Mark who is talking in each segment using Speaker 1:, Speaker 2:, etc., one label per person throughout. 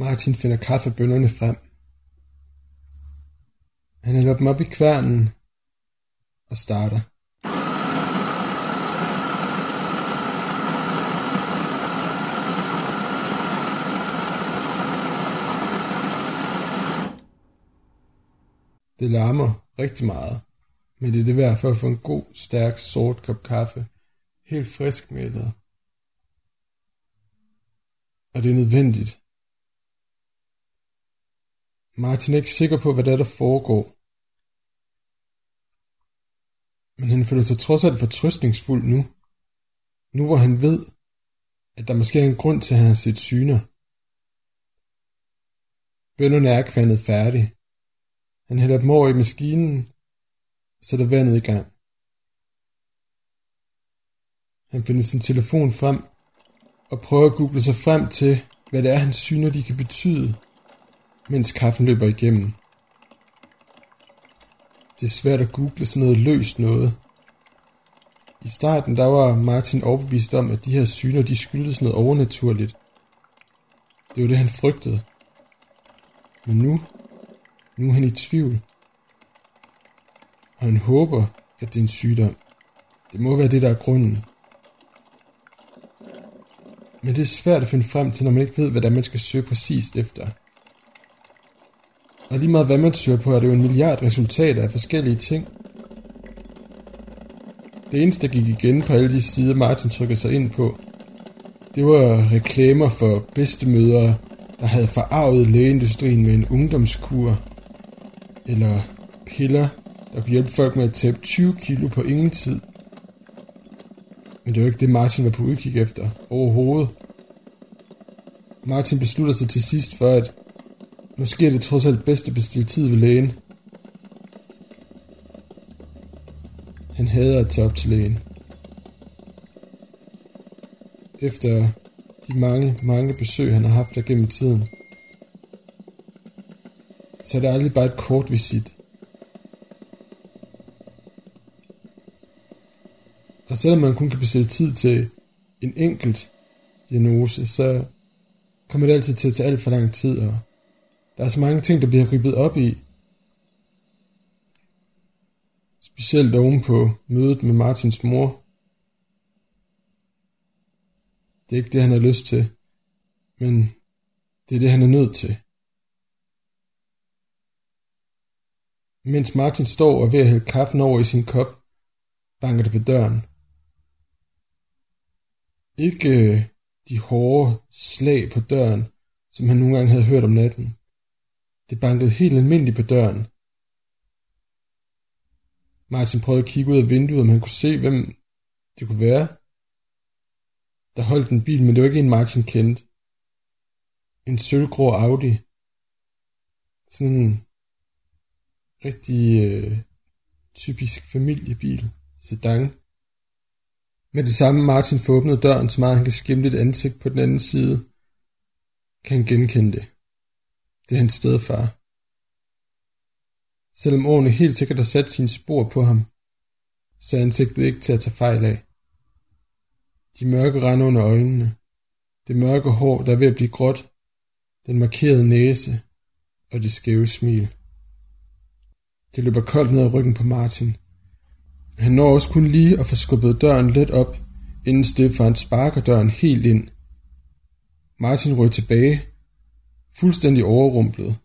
Speaker 1: Martin finder kaffebønderne frem. Han hælder dem op i kværnen og starter. Det larmer rigtig meget, men det er det værd for at få en god, stærk, sort kop kaffe, helt frisk mættet. Og det er nødvendigt. Martin er ikke sikker på, hvad der, er, der foregår. Men han føler sig trods alt fortrøstningsfuld nu. Nu hvor han ved, at der måske er en grund til, at han har set syner. Bønderne er kvandet færdig. Han hælder dem over i maskinen, og sætter vandet i gang. Han finder sin telefon frem og prøver at google sig frem til, hvad det er, hans syner de kan betyde, mens kaffen løber igennem. Det er svært at google sådan noget løst noget. I starten der var Martin overbevist om, at de her syner de skyldes noget overnaturligt. Det var det, han frygtede. Men nu, nu er han i tvivl. Og han håber, at det er en sygdom. Det må være det, der er grunden. Men det er svært at finde frem til, når man ikke ved, hvad man skal søge præcist efter. Og lige meget hvad man søger på, er det jo en milliard resultater af forskellige ting. Det eneste, der gik igen på alle de sider, Martin trykker sig ind på, det var reklamer for bedstemødre, der havde forarvet lægeindustrien med en ungdomskur, eller piller, der kunne hjælpe folk med at tabe 20 kilo på ingen tid. Men det var ikke det, Martin var på udkig efter overhovedet. Martin beslutter sig til sidst for, at måske er det trods alt bedst at bestille tid ved lægen. Han hader at tage op til lægen. Efter de mange, mange besøg, han har haft der gennem tiden, så er det aldrig bare et kort visit. Og selvom man kun kan bestille tid til en enkelt diagnose, så kommer det altid til at tage alt for lang tid, og der er så mange ting, der bliver ribbet op i. Specielt oven på mødet med Martins mor. Det er ikke det, han har lyst til, men det er det, han er nødt til. Mens Martin står og ved at hælde kaffen over i sin kop, banker det ved døren. Ikke øh, de hårde slag på døren, som han nogle gange havde hørt om natten. Det bankede helt almindeligt på døren. Martin prøvede at kigge ud af vinduet, om han kunne se, hvem det kunne være. Der holdt en bil, men det var ikke en Martin kendte. En sølvgrå Audi. Sådan en rigtig øh, typisk familiebil. Sedan. Med det samme Martin får åbnet døren, så meget han kan skimte et ansigt på den anden side, kan han genkende det. Det er hans stedfar. Selvom årene helt sikkert har sat sine spor på ham, så er ansigtet ikke til at tage fejl af. De mørke render under øjnene. Det mørke hår, der er ved at blive gråt. Den markerede næse og det skæve smil. Det løber koldt ned ad ryggen på Martin. Han når også kun lige at få skubbet døren lidt op, inden Stefan sparker døren helt ind. Martin ryger tilbage, fuldstændig overrumplet.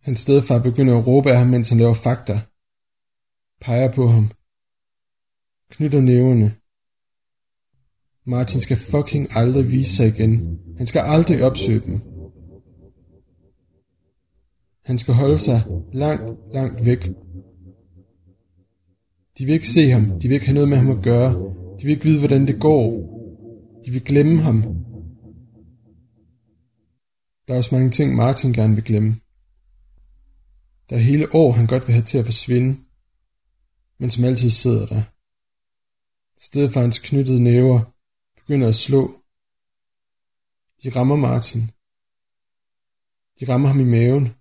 Speaker 1: Hans stedfar begynder at råbe af ham, mens han laver fakta. Peger på ham. Knytter næverne. Martin skal fucking aldrig vise sig igen. Han skal aldrig opsøge dem. Han skal holde sig langt, langt væk de vil ikke se ham. De vil ikke have noget med ham at gøre. De vil ikke vide, hvordan det går. De vil glemme ham. Der er også mange ting, Martin gerne vil glemme. Der er hele år, han godt vil have til at forsvinde, men som altid sidder der. Stedet knyttede næver begynder at slå. De rammer Martin. De rammer ham i maven.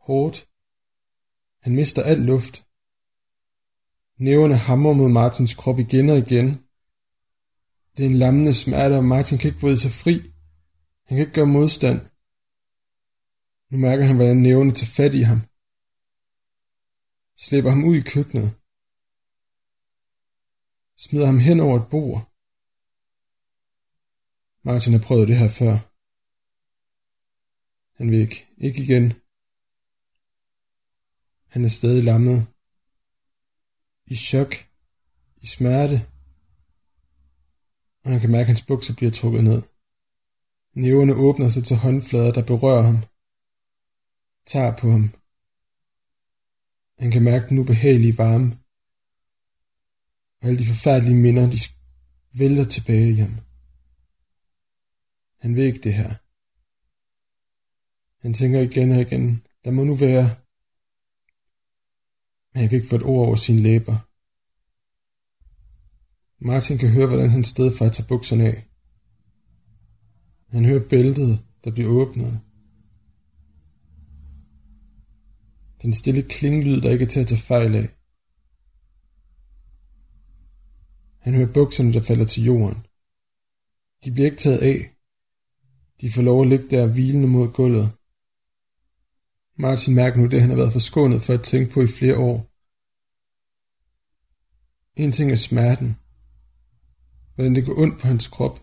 Speaker 1: Hårdt. Han mister al luft. Næverne hamrer mod Martins krop igen og igen. Det er en lammende smerte, og Martin kan ikke bryde sig fri. Han kan ikke gøre modstand. Nu mærker han, hvordan nævne tager fat i ham. Slæber ham ud i køkkenet. Smider ham hen over et bord. Martin har prøvet det her før. Han vil ikke. Ikke igen. Han er stadig lammet. I chok. I smerte. Og han kan mærke, at hans bukser bliver trukket ned. Næverne åbner sig til håndflader, der berører ham. Tager på ham. Han kan mærke den ubehagelige varme. Og alle de forfærdelige minder, de vælter tilbage i ham. Han vil ikke det her. Han tænker igen og igen, der må nu være. Men han kan ikke få et ord over sine læber. Martin kan høre, hvordan han stedfar tager bukserne af. Han hører bæltet, der bliver åbnet. Den stille klinglyd, der ikke er til at tage fejl af. Han hører bukserne, der falder til jorden. De bliver ikke taget af. De får lov at ligge der hvilende mod gulvet. Martin mærker nu det, han har været forskånet for at tænke på i flere år. En ting er smerten. Hvordan det går ondt på hans krop.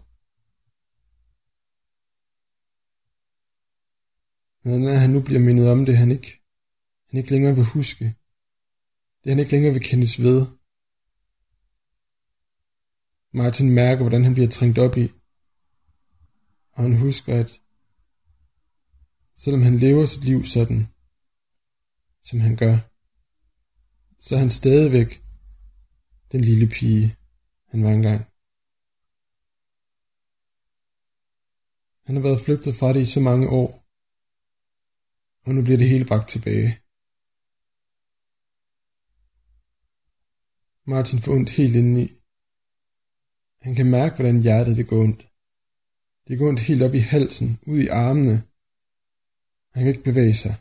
Speaker 1: Men når han nu bliver mindet om det, han ikke, han ikke længere vil huske. Det han ikke længere vil kendes ved. Martin mærker, hvordan han bliver trængt op i. Og han husker, at selvom han lever sit liv sådan, som han gør, så er han stadigvæk den lille pige, han var engang. Han har været flygtet fra det i så mange år, og nu bliver det hele bragt tilbage. Martin får ondt helt indeni. Han kan mærke, hvordan hjertet det går ondt. Det går ondt helt op i halsen, ud i armene. Han kan ikke bevæge sig.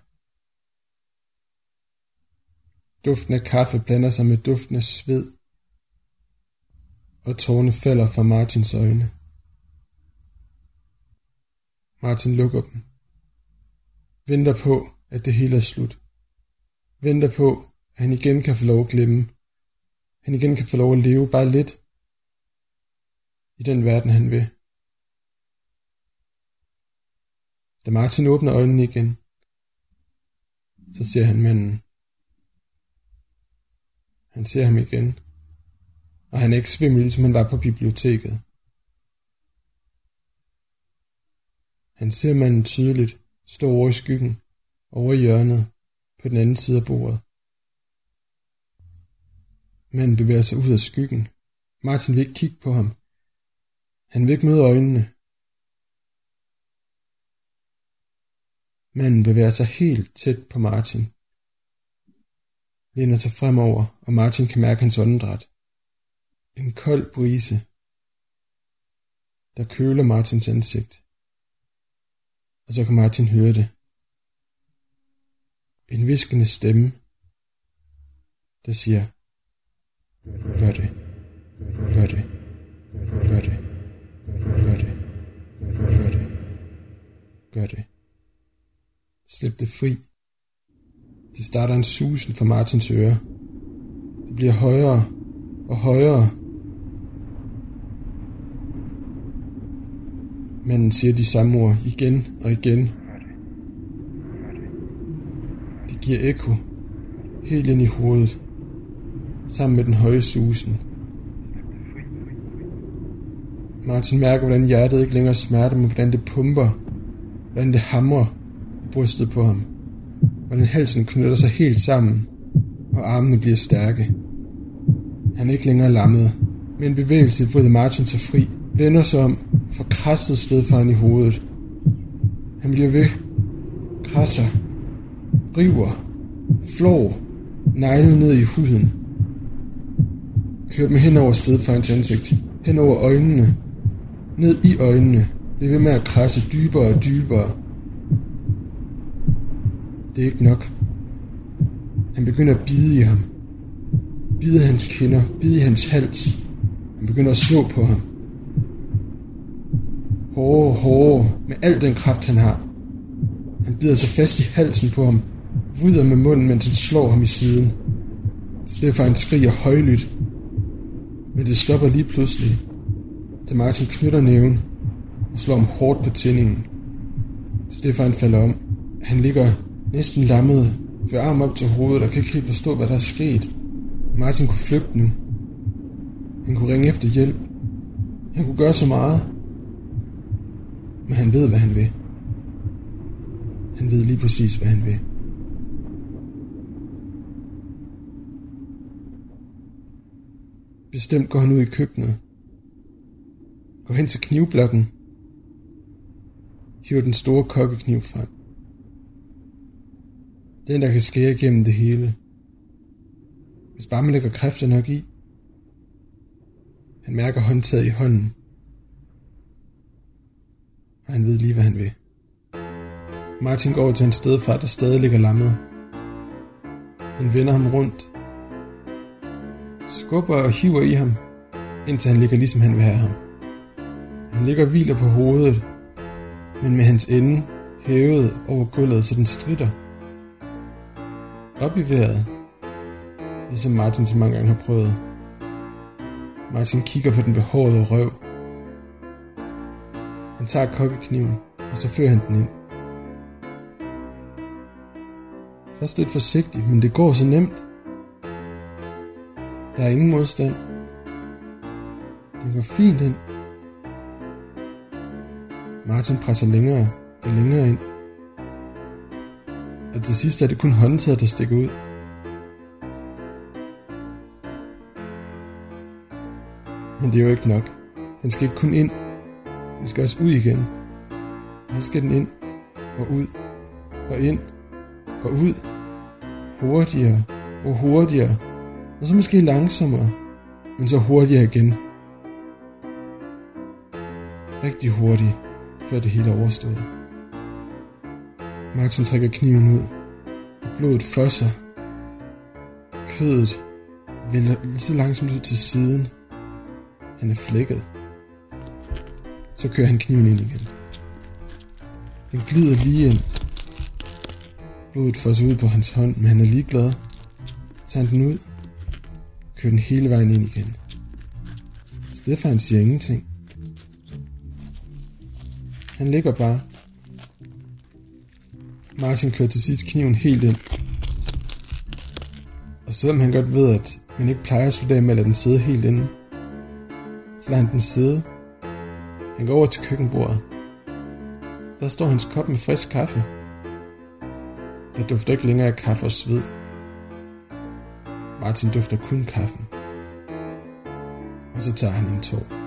Speaker 1: Duften af kaffe blander sig med duften af sved, og tårne falder fra Martins øjne. Martin lukker dem. Venter på, at det hele er slut. Venter på, at han igen kan få lov at glemme. Han igen kan få lov at leve bare lidt i den verden, han vil. Da Martin åbner øjnene igen, så ser han manden. Han ser ham igen, og han er ikke svimmel, ligesom han var på biblioteket. Han ser manden tydeligt, stå over i skyggen, over i hjørnet, på den anden side af bordet. Manden bevæger sig ud af skyggen. Martin vil ikke kigge på ham. Han vil ikke møde øjnene. Manden bevæger sig helt tæt på Martin. Læner sig fremover, og Martin kan mærke hans åndedræt. En kold brise, der køler Martins ansigt. Og så kan Martin høre det. En viskende stemme, der siger, gør det, gør det, gør det, gør det, gør det, gør det. Slip det fri. Det starter en susen for Martins øre. Det bliver højere og højere. Manden siger de samme ord igen og igen. Det giver ekko helt ind i hovedet, sammen med den høje susen. Martin mærker, hvordan hjertet ikke længere smerter, men hvordan det pumper, hvordan det hamrer i brystet på ham, hvordan halsen knytter sig helt sammen, og armene bliver stærke. Han er ikke længere lammet. Med en bevægelse vrider Martin sig fri, vender sig om og får krasset stedfaren i hovedet. Han bliver ved, krasser, river, flår, neglen ned i huden. Kører dem hen over stedfarens ansigt, hen over øjnene, ned i øjnene, blev ved med at krasse dybere og dybere. Det er ikke nok. Han begynder at bide i ham. Bide hans kinder, bide i hans hals. Han begynder at slå på ham. Hårde, hårde, med al den kraft han har. Han bider sig fast i halsen på ham, vrider med munden, mens han slår ham i siden. Stefan skriger højlydt, men det stopper lige pludselig, da Martin knytter næven og slår ham hårdt på tændingen. Stefan falder om. Han ligger næsten lammet, ved arm op til hovedet og kan ikke helt forstå, hvad der er sket. Martin kunne flygte nu. Han kunne ringe efter hjælp. Han kunne gøre så meget. Men han ved, hvad han vil. Han ved lige præcis, hvad han vil. Bestemt går han ud i køkkenet. Går hen til knivblokken. Hiver den store kokkekniv frem. Den, der kan skære igennem det hele. Hvis bare man lægger kræfter nok i. Han mærker håndtaget i hånden. Og han ved lige, hvad han vil. Martin går til en stedfar, der stadig ligger lammet. Han vender ham rundt. Skubber og hiver i ham, indtil han ligger ligesom han vil have ham. Han ligger og hviler på hovedet, men med hans ende hævet over gulvet, så den stritter. Op i vejret, ligesom Martin så mange gange har prøvet. Martin kigger på den behårede røv. Han tager kokkekniven, og så fører han den ind. Først lidt forsigtigt, men det går så nemt. Der er ingen modstand. Den går fint ind. Martin presser længere og længere ind. Og til sidst er det kun håndtaget, der stikker ud. Men det er jo ikke nok. Den skal ikke kun ind. Den skal også ud igen. Og så skal den ind og ud og ind og ud. Hurtigere og hurtigere. Og så måske langsommere. Men så hurtigere igen. Rigtig hurtigt, før det hele er overstået. Martin trækker kniven ud. Og blodet fosser. Kødet vælger lige så langsomt ud til siden. Han er flækket. Så kører han kniven ind igen. Den glider lige ind. Blodet fosser ud på hans hånd, men han er ligeglad. Tager han den ud. Kører den hele vejen ind igen. Stefan siger ingenting. Han ligger bare. Martin kører til sidst kniven helt ind. Og selvom han godt ved, at man ikke plejer at slutte med at lade den sidde helt inde, så lader han den sidde. Han går over til køkkenbordet. Der står hans kop med frisk kaffe. Der dufter ikke længere af kaffe og sved. Martin dufter kun kaffen. Og så tager han en tår.